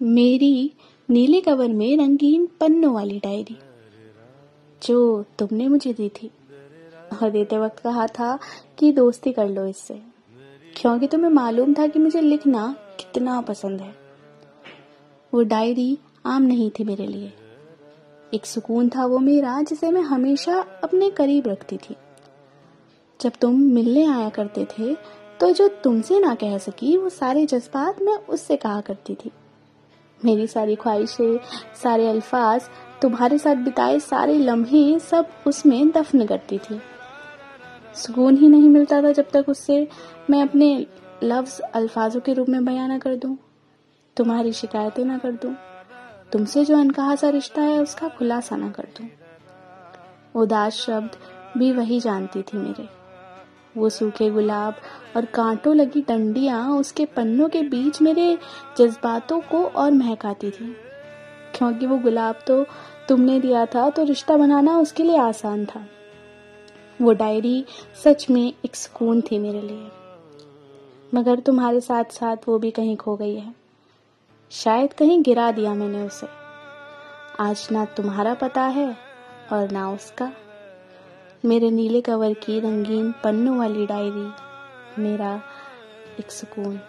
मेरी नीले कवर में रंगीन पन्नों वाली डायरी, जो तुमने मुझे दी थी। और देते वक्त कहा था कि दोस्ती कर लो इससे, क्योंकि तुम्हें मालूम था कि मुझे लिखना कितना पसंद है। वो डायरी आम नहीं थी मेरे लिए। एक सुकून था वो मेरा, जिसे मैं हमेशा अपने करीब रखती थी। जब तुम मिलने आया करते थे तो जो तुमसे ना कह सकी, वो सारे जज्बात मैं उससे कहा करती थी। मेरी सारी ख्वाहिशें, सारे अल्फाज, तुम्हारे साथ बिताए सारे लम्हे सब उसमें दफन करती थी। सुकून ही नहीं मिलता था जब तक उससे मैं अपने लफ्ज अल्फाजों के रूप में बयां ना कर दूँ। तुम्हारी शिकायतें ना कर दूँ। तुमसे जो अनकहा सा रिश्ता है, उसका खुलासा ना कर दूँ। उदास शब्द भी वही जानती थी मेरे। वो सूखे गुलाब और कांटों लगी डंडियाँ उसके पन्नों के बीच मेरे जज्बातों को और महकाती थी। क्योंकि वो गुलाब तो तुमने दिया था तो रिश्ता बनाना उसके लिए आसान था। वो डायरी सच में एक सुकून थी मेरे लिए। मगर तुम्हारे साथ साथ वो भी कहीं खो गई है। शायद कहीं गिरा दिया मैंने उसे। आज ना तुम्हारा पता है और ना उसका। मेरे नीले कवर की रंगीन पन्नों वाली डायरी मेरा एक सुकून।